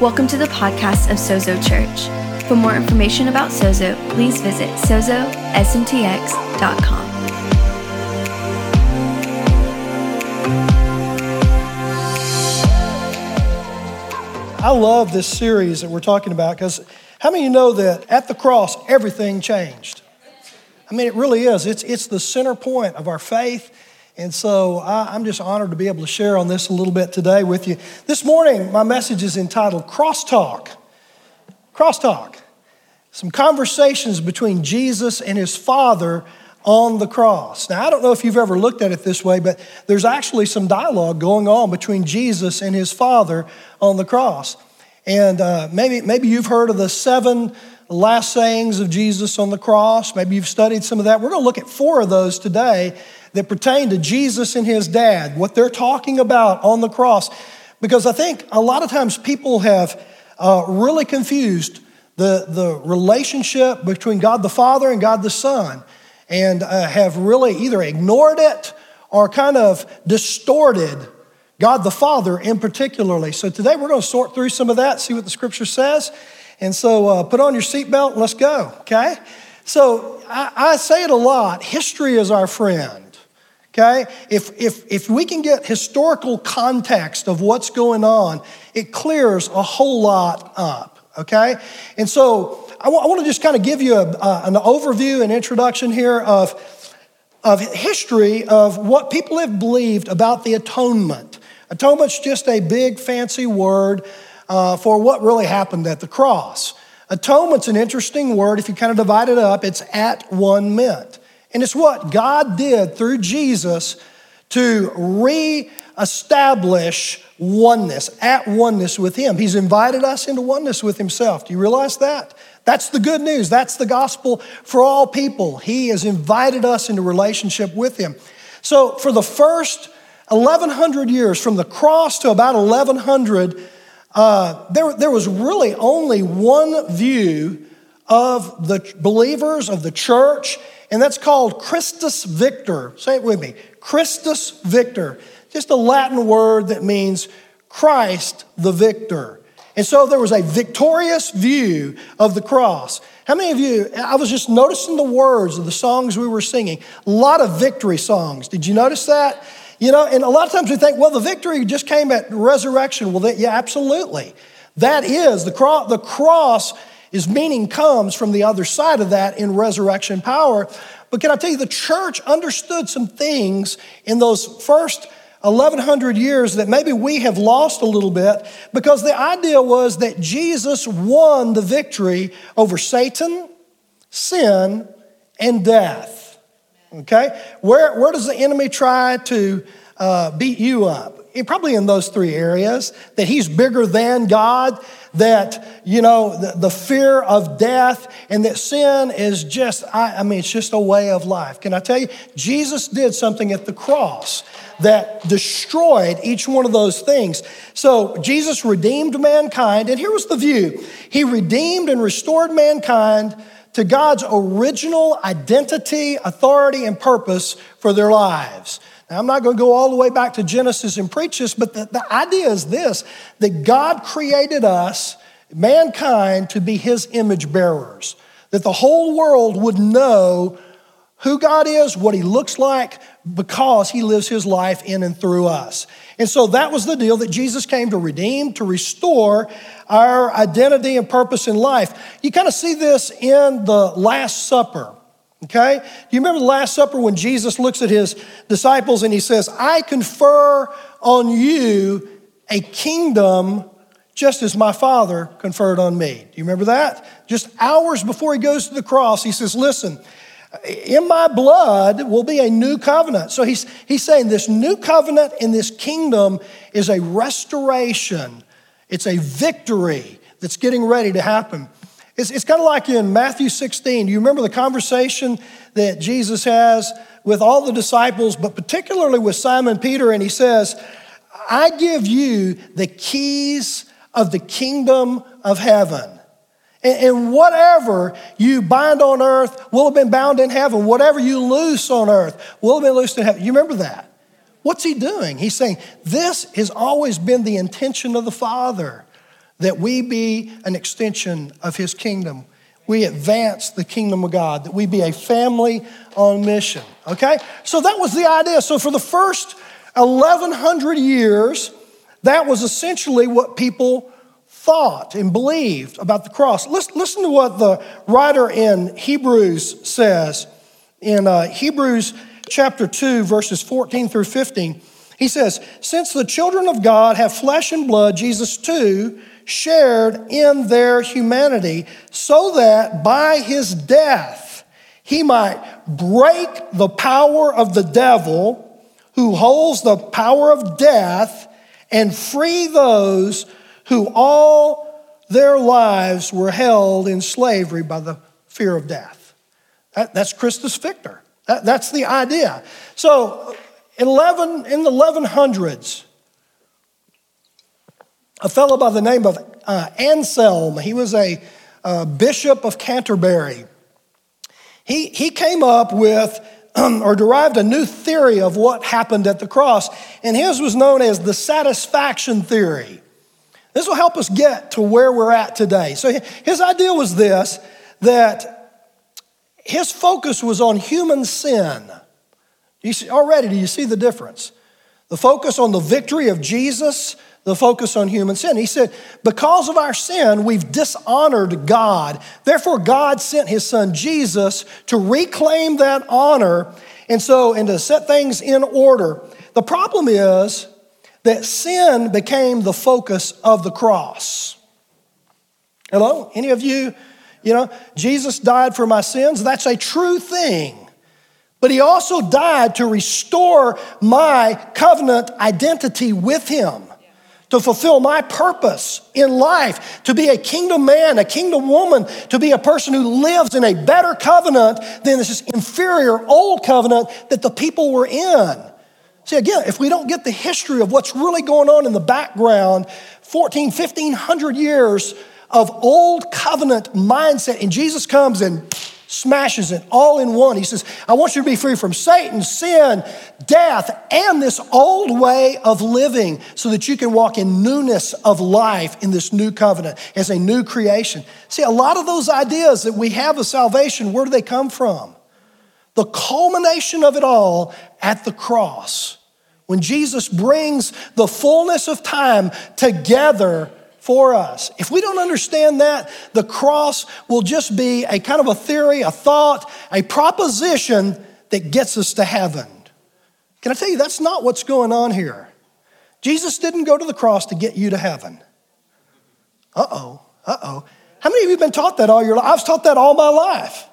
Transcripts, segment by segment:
Welcome to the podcast of Sozo Church. For more information about Sozo, please visit sozosmtx.com. I love this series that we're talking about because how many of you know that at the cross, everything changed? I mean, it really is. It's, it's the center point of our faith. And so I, am just honored to be able to share on this a little bit today with you. This morning, my message is entitled Crosstalk. Crosstalk. Some conversations between Jesus and his Father on the cross. Now, I don't know if you've ever looked at it this way, but there's actually some dialogue going on between Jesus and his Father on the cross. And uh, maybe, maybe you've heard of the seven last sayings of Jesus on the cross. Maybe you've studied some of that. We're going to look at four of those today that pertain to Jesus and his dad, what they're talking about on the cross. Because I think a lot of times people have uh, really confused the, the relationship between God the Father and God the Son and uh, have really either ignored it or kind of distorted God the Father in particularly. So today we're going to sort through some of that, see what the scripture says. And so uh, put on your seatbelt and let's go, okay? So I, I say it a lot history is our friend. Okay? If, if, if we can get historical context of what's going on, it clears a whole lot up. Okay? And so I, w- I want to just kind of give you a, uh, an overview, an introduction here of, of history of what people have believed about the atonement. Atonement's just a big fancy word uh, for what really happened at the cross. Atonement's an interesting word. If you kind of divide it up, it's at one meant. And it's what God did through Jesus to re-establish oneness, at oneness with Him. He's invited us into oneness with Himself. Do you realize that? That's the good news. That's the gospel for all people. He has invited us into relationship with Him. So, for the first 1100 years, from the cross to about 1100, uh, there, there was really only one view of the believers, of the church, and that's called Christus Victor. Say it with me Christus Victor. Just a Latin word that means Christ the victor. And so there was a victorious view of the cross. How many of you, I was just noticing the words of the songs we were singing, a lot of victory songs. Did you notice that? You know, and a lot of times we think, well, the victory just came at resurrection. Well, that, yeah, absolutely. That is, the cross, the cross is meaning comes from the other side of that in resurrection power. But can I tell you, the church understood some things in those first 1100 years that maybe we have lost a little bit because the idea was that Jesus won the victory over Satan, sin, and death. Okay? Where, where does the enemy try to uh, beat you up? Probably in those three areas that he's bigger than God, that, you know, the, the fear of death, and that sin is just, I, I mean, it's just a way of life. Can I tell you? Jesus did something at the cross that destroyed each one of those things. So Jesus redeemed mankind, and here was the view He redeemed and restored mankind to God's original identity, authority, and purpose for their lives. Now, I'm not going to go all the way back to Genesis and preach this, but the, the idea is this that God created us, mankind, to be his image bearers, that the whole world would know who God is, what He looks like, because He lives His life in and through us. And so that was the deal that Jesus came to redeem, to restore our identity and purpose in life. You kind of see this in the Last Supper. Okay? Do you remember the Last Supper when Jesus looks at his disciples and he says, I confer on you a kingdom just as my Father conferred on me? Do you remember that? Just hours before he goes to the cross, he says, Listen, in my blood will be a new covenant. So he's, he's saying this new covenant in this kingdom is a restoration, it's a victory that's getting ready to happen. It's, it's kind of like in Matthew 16. Do you remember the conversation that Jesus has with all the disciples, but particularly with Simon Peter? And he says, I give you the keys of the kingdom of heaven. And whatever you bind on earth will have been bound in heaven. Whatever you loose on earth will have been loosed in heaven. You remember that? What's he doing? He's saying, This has always been the intention of the Father that we be an extension of his kingdom. We advance the kingdom of God, that we be a family on mission. Okay? So that was the idea. So for the first 1100 years, that was essentially what people thought and believed about the cross. Listen, listen to what the writer in Hebrews says in uh, Hebrews chapter 2, verses 14 through 15. He says, Since the children of God have flesh and blood, Jesus too shared in their humanity, so that by his death he might break the power of the devil who holds the power of death and free those who all their lives were held in slavery by the fear of death. That, that's Christus Victor. That, that's the idea. So, 11, in the 1100s, a fellow by the name of uh, Anselm, he was a uh, bishop of Canterbury. He, he came up with or derived a new theory of what happened at the cross, and his was known as the satisfaction theory. This will help us get to where we're at today. So his idea was this that his focus was on human sin. You see, already, do you see the difference? The focus on the victory of Jesus, the focus on human sin. He said, Because of our sin, we've dishonored God. Therefore, God sent his son Jesus to reclaim that honor and so, and to set things in order. The problem is that sin became the focus of the cross. Hello? Any of you, you know, Jesus died for my sins? That's a true thing. But he also died to restore my covenant identity with him, to fulfill my purpose in life, to be a kingdom man, a kingdom woman, to be a person who lives in a better covenant than this inferior old covenant that the people were in. See, again, if we don't get the history of what's really going on in the background, 14, 1500 years of old covenant mindset, and Jesus comes and smashes it all in one. He says, I want you to be free from Satan, sin, death, and this old way of living so that you can walk in newness of life in this new covenant as a new creation. See, a lot of those ideas that we have of salvation, where do they come from? The culmination of it all at the cross. When Jesus brings the fullness of time together for us. If we don't understand that, the cross will just be a kind of a theory, a thought, a proposition that gets us to heaven. Can I tell you, that's not what's going on here. Jesus didn't go to the cross to get you to heaven. Uh oh, uh oh. How many of you have been taught that all your life? I was taught that all my life.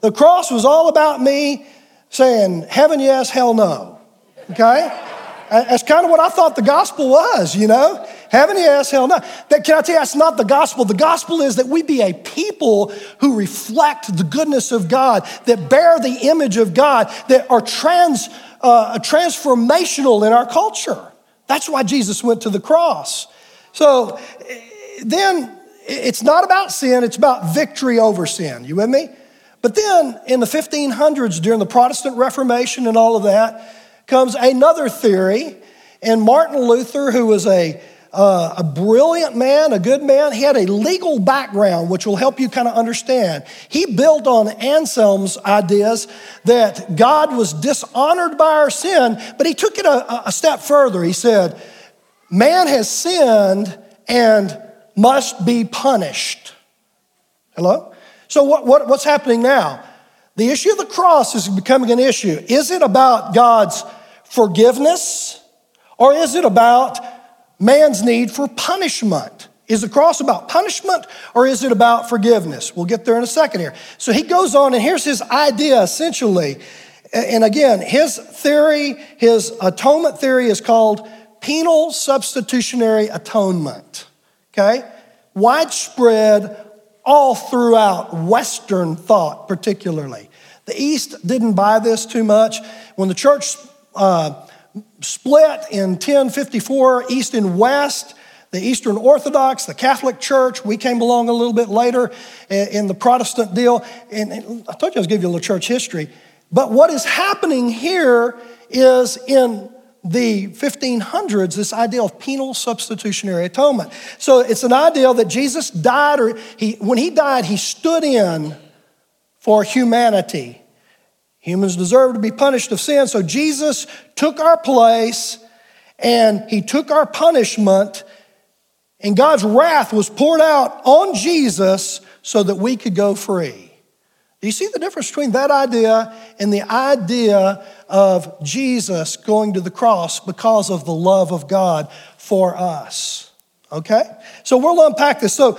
The cross was all about me saying, heaven yes, hell no. Okay? That's kind of what I thought the gospel was, you know? Heaven, yes, hell no. That, can I tell you, that's not the gospel. The gospel is that we be a people who reflect the goodness of God, that bear the image of God, that are trans, uh, transformational in our culture. That's why Jesus went to the cross. So then it's not about sin, it's about victory over sin. You with me? But then in the 1500s, during the Protestant Reformation and all of that, comes another theory. And Martin Luther, who was a uh, a brilliant man, a good man. He had a legal background, which will help you kind of understand. He built on Anselm's ideas that God was dishonored by our sin, but he took it a, a step further. He said, Man has sinned and must be punished. Hello? So, what, what, what's happening now? The issue of the cross is becoming an issue. Is it about God's forgiveness or is it about man's need for punishment? Is the cross about punishment or is it about forgiveness? We'll get there in a second here. So he goes on, and here's his idea essentially. And again, his theory, his atonement theory is called penal substitutionary atonement. Okay? Widespread all throughout Western thought, particularly. The East didn't buy this too much. When the church uh, split in 1054 east and west the eastern orthodox the catholic church we came along a little bit later in the protestant deal and i told you i was giving you a little church history but what is happening here is in the 1500s this idea of penal substitutionary atonement. So it's an idea that Jesus died, or he, when he died, he stood in for humanity. Humans deserve to be punished of sin, so Jesus took our place and he took our punishment, and God's wrath was poured out on Jesus so that we could go free. Do you see the difference between that idea and the idea of Jesus going to the cross because of the love of God for us? Okay? So we'll unpack this. So,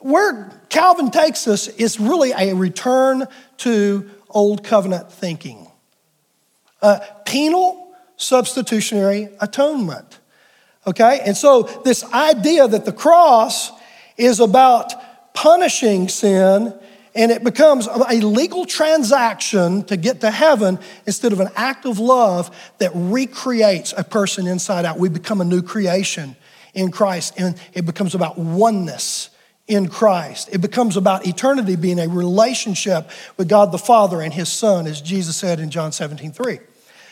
where Calvin takes us is really a return to Old Covenant thinking. Uh, penal substitutionary atonement. Okay? And so, this idea that the cross is about punishing sin and it becomes a legal transaction to get to heaven instead of an act of love that recreates a person inside out. We become a new creation in Christ, and it becomes about oneness in Christ. It becomes about eternity being a relationship with God the Father and His Son, as Jesus said in John 17 3.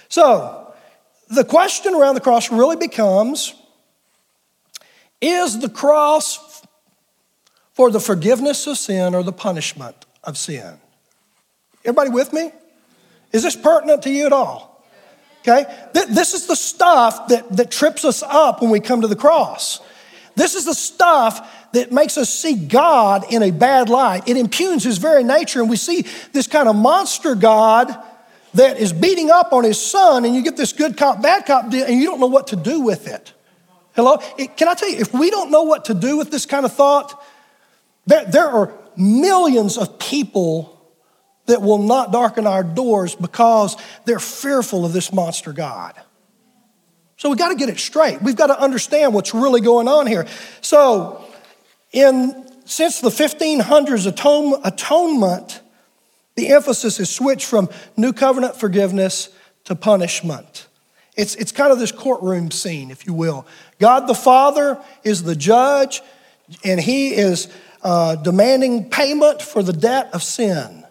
So, the question around the cross really becomes is the cross for the forgiveness of sin or the punishment of sin. Everybody with me? Is this pertinent to you at all? Okay? This is the stuff that, that trips us up when we come to the cross. This is the stuff that makes us see God in a bad light. It impugns his very nature, and we see this kind of monster God that is beating up on his son, and you get this good cop, bad cop deal, and you don't know what to do with it. Hello? Can I tell you, if we don't know what to do with this kind of thought, there, there are millions of people that will not darken our doors because they're fearful of this monster God. So we got to get it straight. We've got to understand what's really going on here. So, in since the 1500s atone, atonement, the emphasis is switched from new covenant forgiveness to punishment. It's, it's kind of this courtroom scene, if you will. God the Father is the judge, and He is uh, demanding payment for the debt of sin.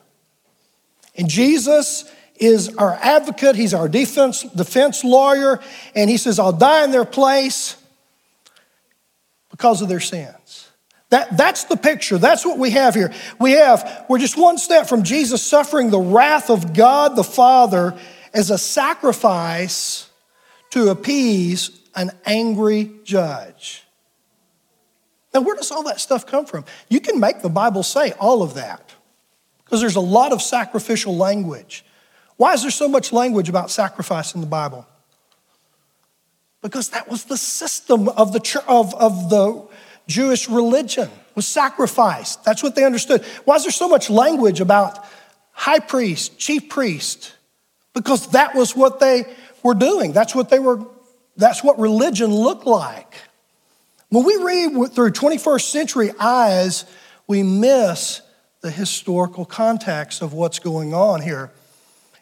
And Jesus is our advocate, he's our defense, defense lawyer, and he says, I'll die in their place because of their sins. That, that's the picture. That's what we have here. We have, we're just one step from Jesus suffering the wrath of God the Father as a sacrifice to appease an angry judge. Now, where does all that stuff come from? You can make the Bible say all of that because there's a lot of sacrificial language. Why is there so much language about sacrifice in the Bible? Because that was the system of the, of, of the Jewish religion was sacrifice. That's what they understood. Why is there so much language about high priest, chief priest? Because that was what they were doing. That's what they were, that's what religion looked like. When we read through 21st century eyes, we miss the historical context of what's going on here.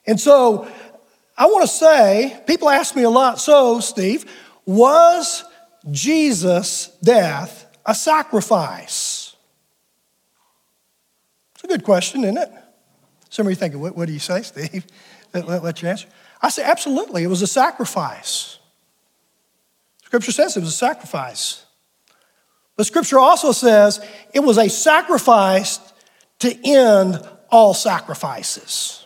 And so I want to say, people ask me a lot, so, Steve, was Jesus' death a sacrifice? It's a good question, isn't it? Some of you thinking, what, what do you say, Steve? Let, let, let you answer. I say, absolutely, it was a sacrifice. Scripture says it was a sacrifice. But scripture also says it was a sacrifice to end all sacrifices.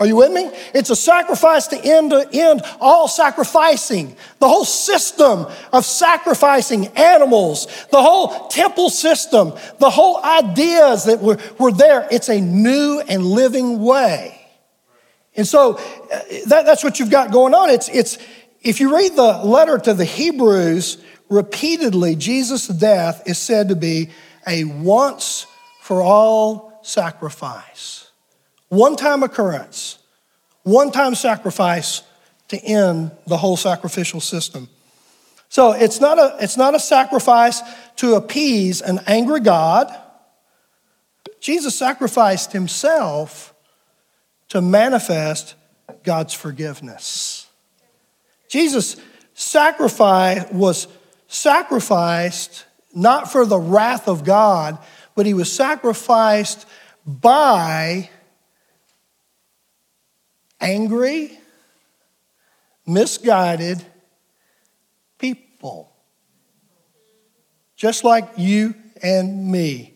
Are you with me? It's a sacrifice to end, to end all sacrificing. The whole system of sacrificing animals, the whole temple system, the whole ideas that were, were there, it's a new and living way. And so uh, that, that's what you've got going on. It's, it's, if you read the letter to the Hebrews, repeatedly, Jesus' death is said to be a once for all sacrifice. One time occurrence, one time sacrifice to end the whole sacrificial system. So it's not a, it's not a sacrifice to appease an angry God. Jesus sacrificed himself to manifest God's forgiveness. Jesus' sacrifice was sacrificed not for the wrath of God, but he was sacrificed by angry, misguided people. Just like you and me.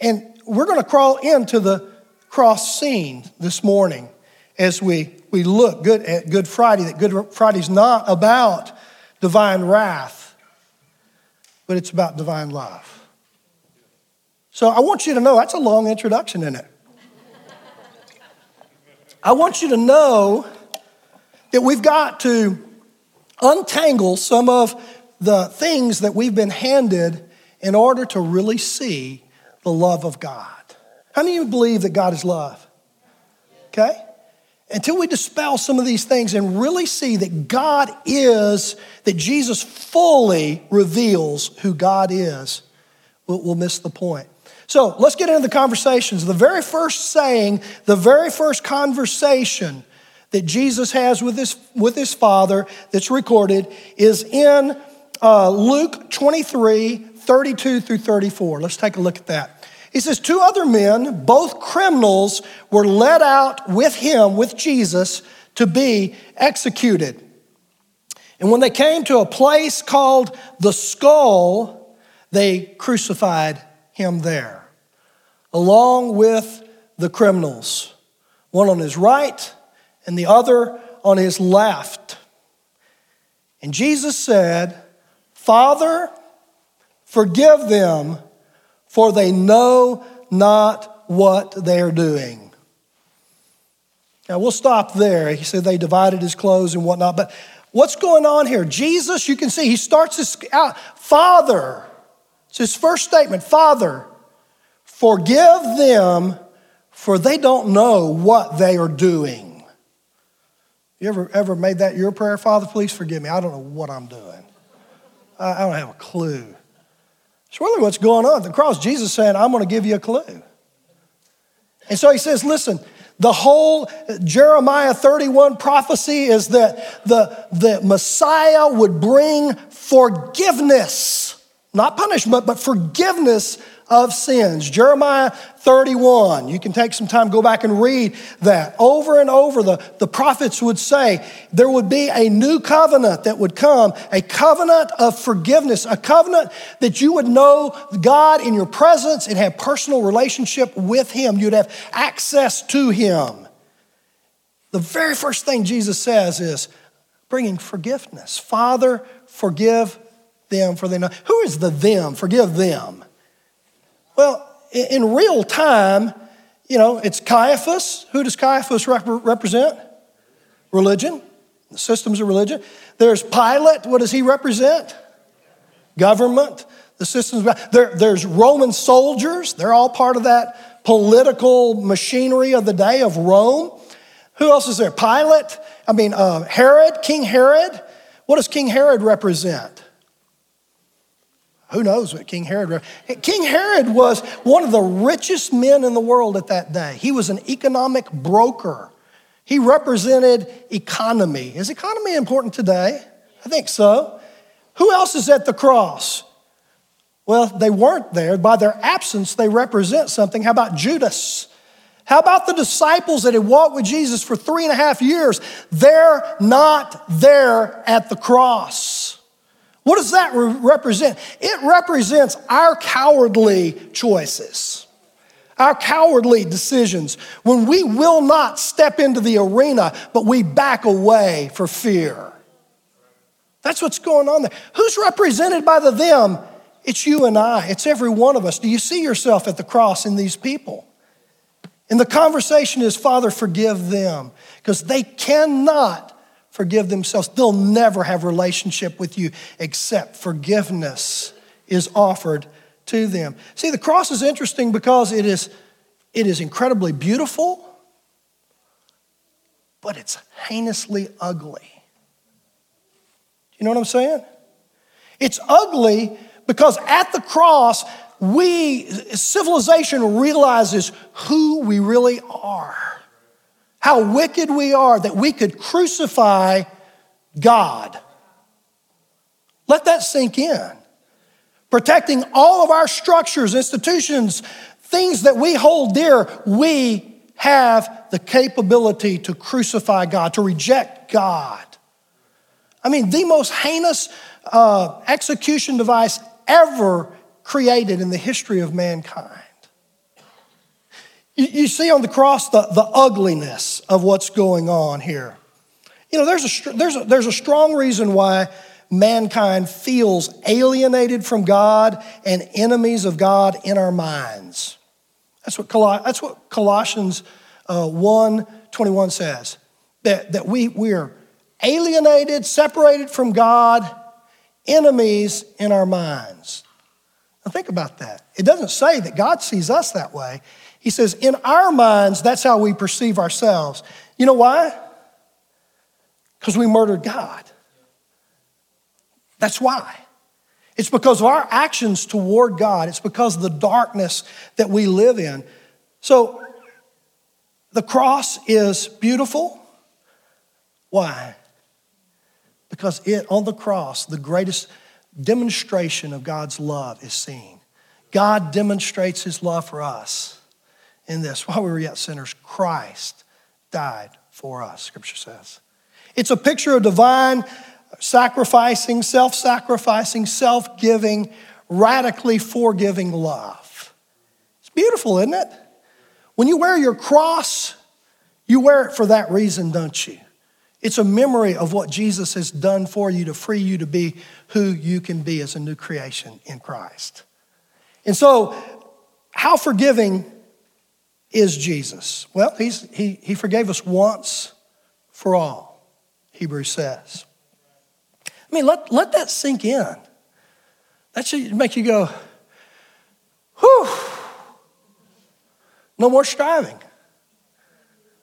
And we're going to crawl into the cross scene this morning as we, we look good at Good Friday, that Good Friday's not about divine wrath, but it's about divine love. So I want you to know that's a long introduction in it. I want you to know that we've got to untangle some of the things that we've been handed in order to really see the love of God. How many of you believe that God is love? Okay? Until we dispel some of these things and really see that God is, that Jesus fully reveals who God is, we'll, miss the point. So let's get into the conversations. The very first saying, the very first conversation that Jesus has with his, with his Father that's recorded is in uh, Luke 23 32 through 34. Let's take a look at that. He says, Two other men, both criminals, were led out with him, with Jesus, to be executed. And when they came to a place called the skull, they crucified him there, along with the criminals, one on his right and the other on his left. And Jesus said, Father, forgive them, for they know not what they're doing. Now we'll stop there. He said they divided his clothes and whatnot, but what's going on here? Jesus, you can see, he starts this out, Father, it's his first statement Father, forgive them, for they don't know what they are doing. You ever, ever made that your prayer? Father, please forgive me. I don't know what I'm doing. I, don't have a clue. It's really what's going on at the cross. Jesus saying, I'm going to give you a clue. And so he says, listen, the whole Jeremiah 31 prophecy is that the, the Messiah would bring forgiveness, not punishment, but forgiveness of sins. Jeremiah 31. You can take some time, go back and read that. Over and over, the, the prophets would say there would be a new covenant that would come, a covenant of forgiveness, a covenant that you would know God in your presence and have personal relationship with Him. You'd have access to Him. The very first thing Jesus says is bringing forgiveness. Father, forgive them for they know. Who is the them? Forgive them. Well, in real time, you know, it's Caiaphas. Who does Caiaphas rep- represent? Religion, the systems of religion. There's Pilate. What does he represent? Government, the systems. There, there's Roman soldiers. They're all part of that political machinery of the day of Rome. Who else is there? Pilate. I mean, uh, Herod, King Herod. What does King Herod represent? Who knows what King Herod? King Herod was one of the richest men in the world at that day. He was an economic broker. He represented economy. Is economy important today? I think so. Who else is at the cross? Well, they weren't there. By their absence, they represent something. How about Judas? How about the disciples that had walked with Jesus for three and a half years? They're not there at the cross. What does that re- represent? It represents our cowardly choices, our cowardly decisions when we will not step into the arena, but we back away for fear. That's what's going on there. Who's represented by the them? It's you and I, it's every one of us. Do you see yourself at the cross in these people? And the conversation is, Father, forgive them, because they cannot forgive themselves. They'll never have relationship with you except forgiveness is offered to them. See, the cross is interesting because it is, it is incredibly beautiful, but it's heinously ugly. You know what I'm saying? It's ugly because at the cross, we, civilization realizes who we really are how wicked we are that we could crucify God. Let that sink in. Protecting all of our structures, institutions, things that we hold dear, we have the capability to crucify God, to reject God. I mean, the most heinous uh, execution device ever created in the history of mankind. You, you see on the cross the, the ugliness of what's going on here. You know, there's a, there's, a, there's a strong reason why mankind feels alienated from God and enemies of God in our minds. That's what, Col- that's what Colossians uh, 1 21 says. That, that we, we are alienated, separated from God, enemies in our minds. Now, think about that. It doesn't say that God sees us that way. He says, in our minds, that's how we perceive ourselves. You know why? Because we murdered God. That's why. It's because of our actions toward God. It's because of the darkness that we live in. So the cross is beautiful. Why? Because it, on the cross, the greatest demonstration of God's love is seen. God demonstrates his love for us in this. While we were yet sinners, Christ died for us, scripture says. It's a picture of divine sacrificing, self sacrificing, self giving, radically forgiving love. It's beautiful, isn't it? When you wear your cross, you wear it for that reason, don't you? It's a memory of what Jesus has done for you to free you to be who you can be as a new creation in Christ. And so, how forgiving is Jesus? Well, he's, he, he forgave us once for all, Hebrews says. I mean, let, let that sink in. That should make you go, whew, no more striving.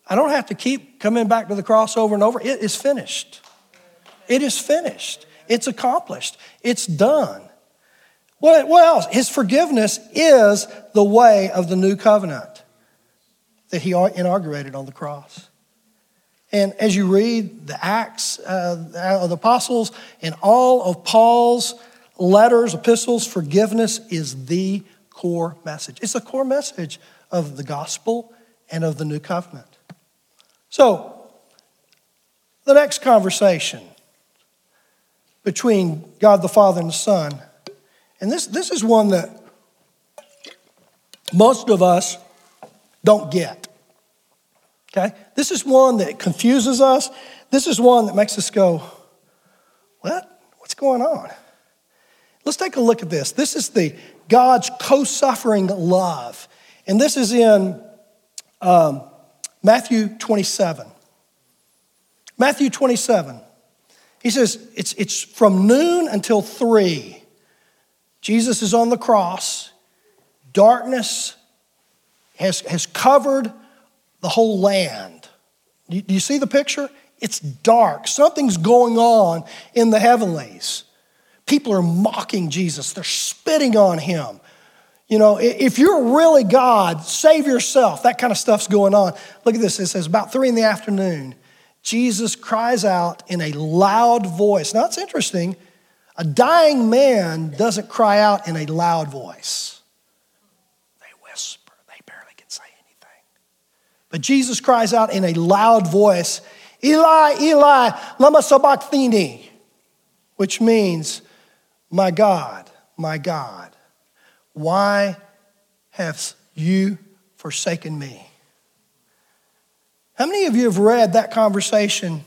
I don't have to keep coming back to the cross over and over. It is finished. It is finished. It's accomplished. It's done. What, what else? His forgiveness is the way of the new covenant that he inaugurated on the cross. And as you read the Acts uh, of the Apostles and all of Paul's letters, epistles, forgiveness is the core message. It's the core message of the gospel and of the new covenant. So, the next conversation between God the Father and the Son, and this, this is one that most of us don't get. Okay? This is one that confuses us. This is one that makes us go, What? What's going on? Let's take a look at this. This is the God's co suffering love. And this is in um, Matthew 27. Matthew 27. He says it's, it's from noon until three. Jesus is on the cross. Darkness has, has covered the whole land. Do you see the picture? It's dark. Something's going on in the heavenlies. People are mocking Jesus, they're spitting on him. You know, if you're really God, save yourself. That kind of stuff's going on. Look at this. It says, about three in the afternoon, Jesus cries out in a loud voice. Now, it's interesting. A dying man doesn't cry out in a loud voice. But Jesus cries out in a loud voice, Eli, Eli, lama sabachthani, which means, My God, my God, why have you forsaken me? How many of you have read that conversation?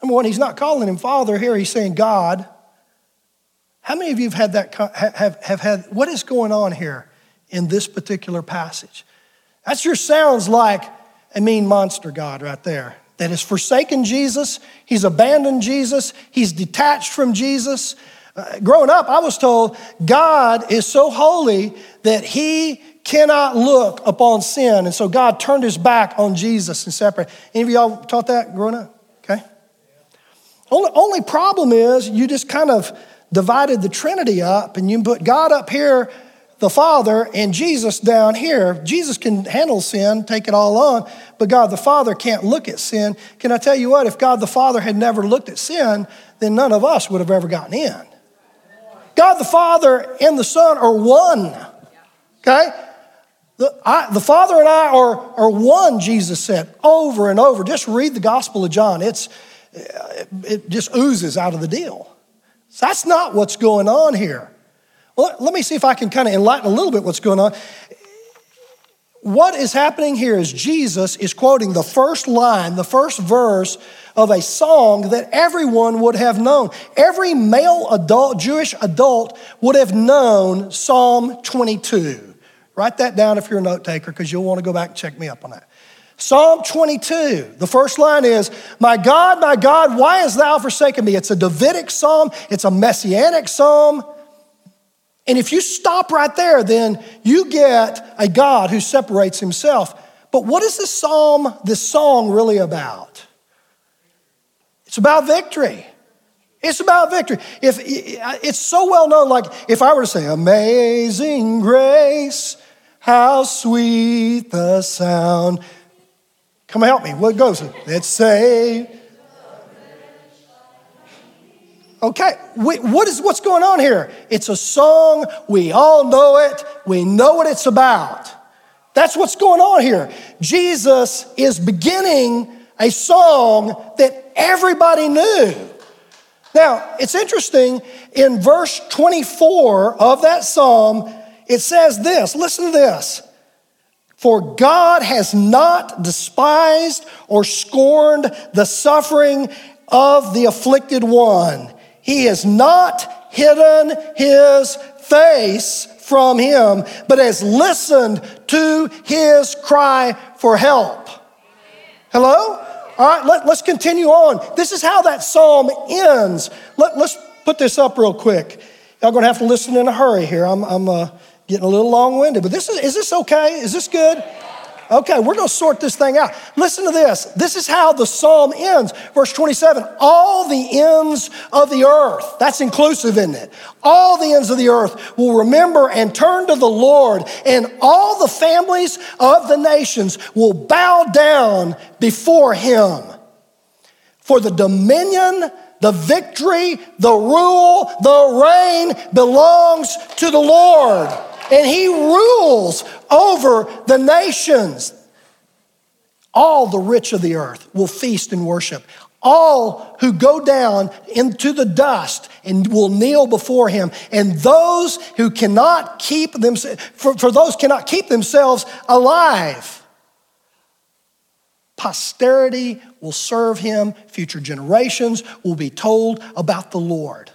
Number one, he's not calling him Father here, he's saying God. How many of you have had that, have, have had, what is going on here in this particular passage? That sure sounds like a mean monster God right there that has forsaken Jesus, he's abandoned Jesus, he's detached from Jesus. Uh, growing up, I was told God is so holy that he cannot look upon sin. And so God turned his back on Jesus and separated. Any of y'all taught that growing up? Okay. Only, only problem is you just kind of divided the Trinity up and you put God up here the Father and Jesus down here. Jesus can handle sin, take it all on, but God the Father can't look at sin. Can I tell you what? If God the Father had never looked at sin, then none of us would have ever gotten in. God the Father and the Son are one. Okay? The, I, the Father and I are, are one, Jesus said, over and over. Just read the Gospel of John. It's, it just oozes out of the deal. So that's not what's going on here. Well, let me see if I can kind of enlighten a little bit what's going on. What is happening here is Jesus is quoting the first line, the first verse of a song that everyone would have known. Every male adult, Jewish adult, would have known Psalm 22. Write that down if you're a note taker, because you'll want to go back and check me up on that. Psalm 22, the first line is, My God, my God, why hast thou forsaken me? It's a Davidic psalm, it's a messianic psalm. And if you stop right there, then you get a God who separates himself. But what is this psalm, this song really about? It's about victory. It's about victory. If it's so well known, like if I were to say, Amazing grace, how sweet the sound. Come help me. What goes? Let's say Okay, we, what is what's going on here? It's a song. We all know it. We know what it's about. That's what's going on here. Jesus is beginning a song that everybody knew. Now, it's interesting in verse 24 of that psalm, it says this listen to this. For God has not despised or scorned the suffering of the afflicted one. He has not hidden his face from him, but has listened to his cry for help. Hello? All right, let, us continue on. This is how that psalm ends. Let, us put this up real quick. Y'all gonna have to listen in a hurry here. I'm, I'm uh, getting a little long winded, but this is, is this okay? Is this good? Okay, we're going to sort this thing out. Listen to this. This is how the psalm ends. Verse 27 All the ends of the earth, that's inclusive, isn't it? All the ends of the earth will remember and turn to the Lord, and all the families of the nations will bow down before him. For the dominion, the victory, the rule, the reign belongs to the Lord and he rules over the nations. All the rich of the earth will feast and worship. All who go down into the dust and will kneel before him. And those who cannot keep themselves, for, for those cannot keep themselves alive. Posterity will serve him. Future generations will be told about the Lord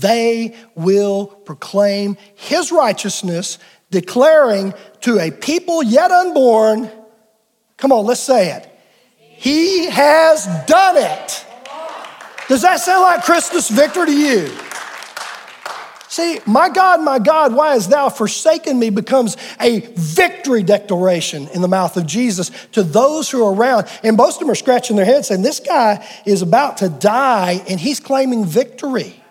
they will proclaim his righteousness, declaring to a people yet unborn, come on, let's say it. He has done it. Does that sound like Christus victory to you? See, my God, my God, why hast thou forsaken me becomes a victory declaration in the mouth of Jesus to those who are around. And most of them are scratching their heads saying, This guy is about to die and he's claiming victory.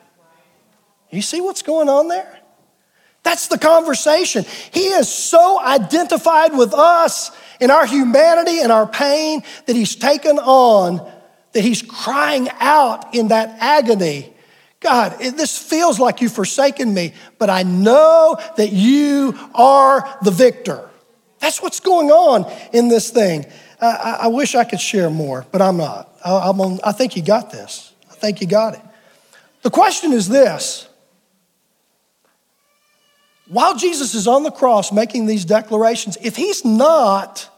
You see what's going on there? That's the conversation. He is so identified with us in our humanity and our pain that he's taken on, that he's crying out in that agony. God, this feels like you've forsaken me, but I know that you are the victor. That's what's going on in this thing. I, I wish I could share more, but I'm not. I, I'm on, I think you got this. I think you got it. The question is this while Jesus is on the cross making these declarations, if he's not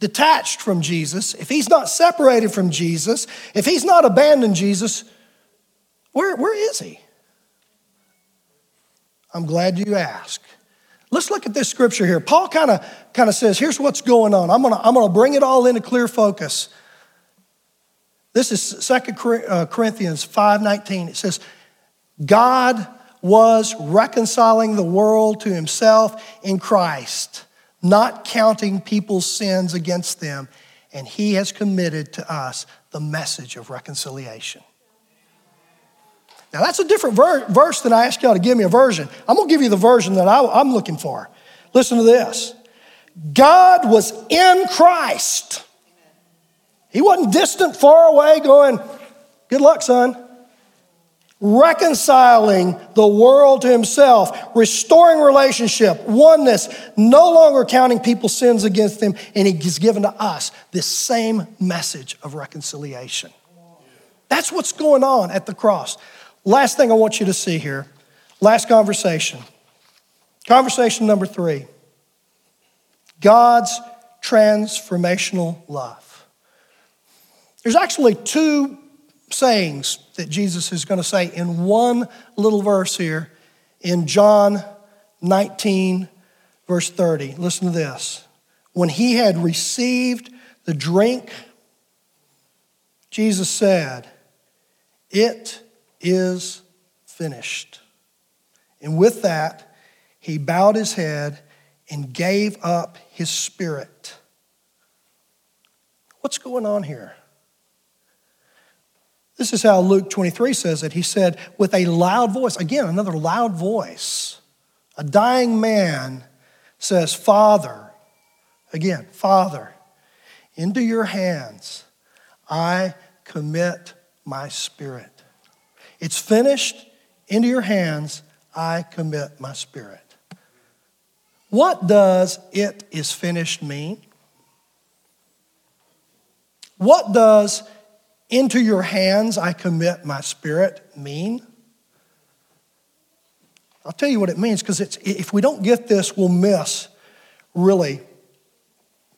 detached from Jesus, if he's not separated from Jesus, if he's not abandoned Jesus, where, where is he? I'm glad you asked. Let's look at this scripture here. Paul kind of kind of says, here's what's going on. I'm gonna, I'm gonna bring it all into clear focus. This is 2 uh, Corinthians 5:19. It says, God was reconciling the world to himself in Christ, not counting people's sins against them. And he has committed to us the message of reconciliation. Now, that's a different ver- verse than I asked y'all to give me a version. I'm going to give you the version that I, I'm looking for. Listen to this God was in Christ. He wasn't distant, far away, going, Good luck, son reconciling the world to himself, restoring relationship, oneness, no longer counting people's sins against them, and he's given to us this same message of reconciliation. That's what's going on at the cross. Last thing I want you to see here, last conversation. Conversation number three God's transformational love. There's actually two sayings that Jesus is going to say in one little verse here in John 19, verse 30. Listen to this. When he had received the drink, Jesus said, It is finished. And with that, he bowed his head and gave up his spirit. What's going on here? This is how Luke 23 says it. He said, with a loud voice, again, another loud voice, a dying man says, Father, again, Father, into your hands I commit my spirit. It's finished, into your hands I commit my spirit. What does it is finished mean? What does into your hands I commit my spirit mean? I'll tell you what it means because if we don't get this, we'll miss really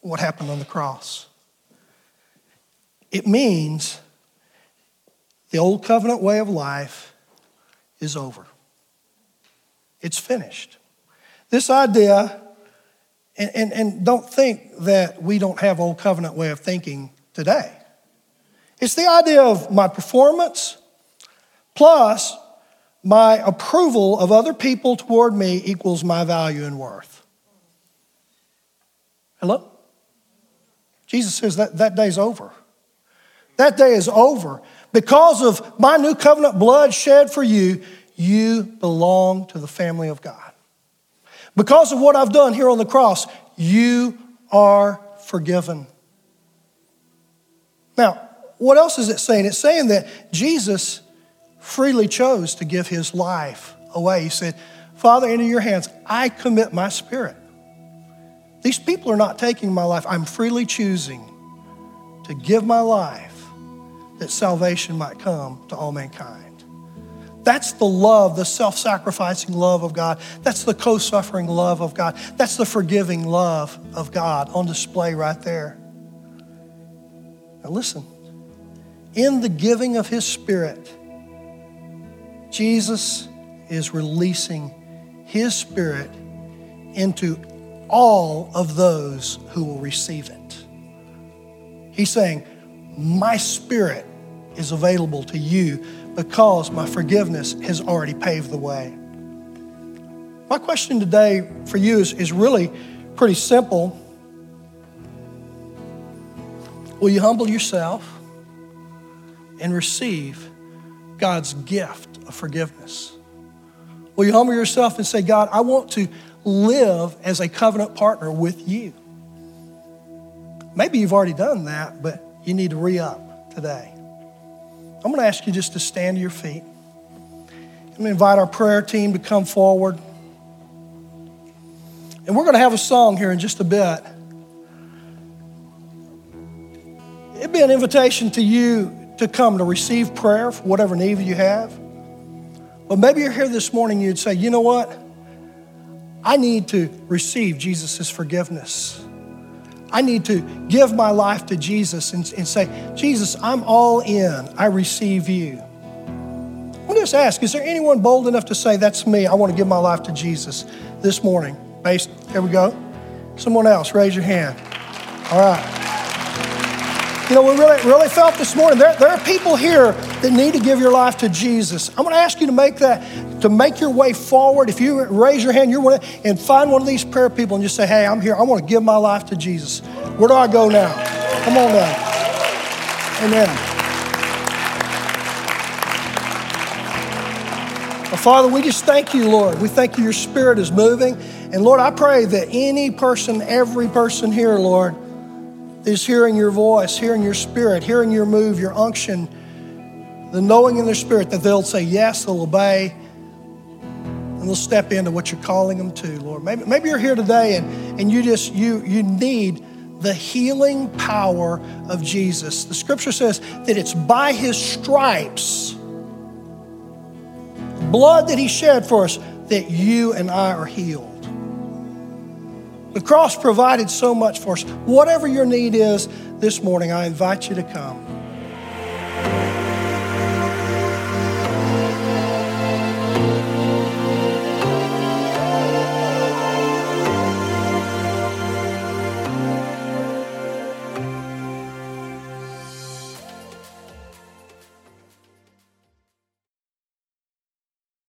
what happened on the cross. It means the old covenant way of life is over, it's finished. This idea, and, and, and don't think that we don't have old covenant way of thinking today. It's the idea of my performance plus my approval of other people toward me equals my value and worth. Hello? Jesus says that that day's over. That day is over. Because of my new covenant blood shed for you, you belong to the family of God. Because of what I've done here on the cross, you are forgiven. Now, what else is it saying? It's saying that Jesus freely chose to give his life away. He said, Father, into your hands, I commit my spirit. These people are not taking my life. I'm freely choosing to give my life that salvation might come to all mankind. That's the love, the self sacrificing love of God. That's the co suffering love of God. That's the forgiving love of God on display right there. Now, listen in the giving of His Spirit, Jesus is releasing His Spirit into all of those who will receive it. He's saying, My Spirit is available to you because my forgiveness has already paved the way. My question today for you is, is really pretty simple. Will you humble yourself? And receive God's gift of forgiveness? Will you humble yourself and say, God, I want to live as a covenant partner with you? Maybe you've already done that, but you need to re up today. I'm going to ask you just to stand to your feet. I'm going to invite our prayer team to come forward. And we're going to have a song here in just a bit. It'd be an invitation to you to come to receive prayer for whatever need you have. But maybe you're here this morning, and you'd say, you know what? I need to receive Jesus' forgiveness. I need to give my life to Jesus and, and say, Jesus, I'm all in. I receive you. Me just ask, is there anyone bold enough to say, that's me, I want to give my life to Jesus this morning? Based, here we go. Someone else, raise your hand. All right. You know, we really, really felt this morning there, there are people here that need to give your life to Jesus. I'm going to ask you to make that, to make your way forward. If you raise your hand, you're one, and find one of these prayer people and just say, "Hey, I'm here. I want to give my life to Jesus. Where do I go now? Come on down." Amen. Father, we just thank you, Lord. We thank you. Your Spirit is moving, and Lord, I pray that any person, every person here, Lord is hearing your voice, hearing your spirit, hearing your move, your unction, the knowing in their spirit that they'll say yes, they'll obey, and they'll step into what you're calling them to, Lord. Maybe, maybe you're here today and, and you just you you need the healing power of Jesus. The scripture says that it's by his stripes, blood that he shed for us, that you and I are healed. The cross provided so much for us. Whatever your need is this morning, I invite you to come.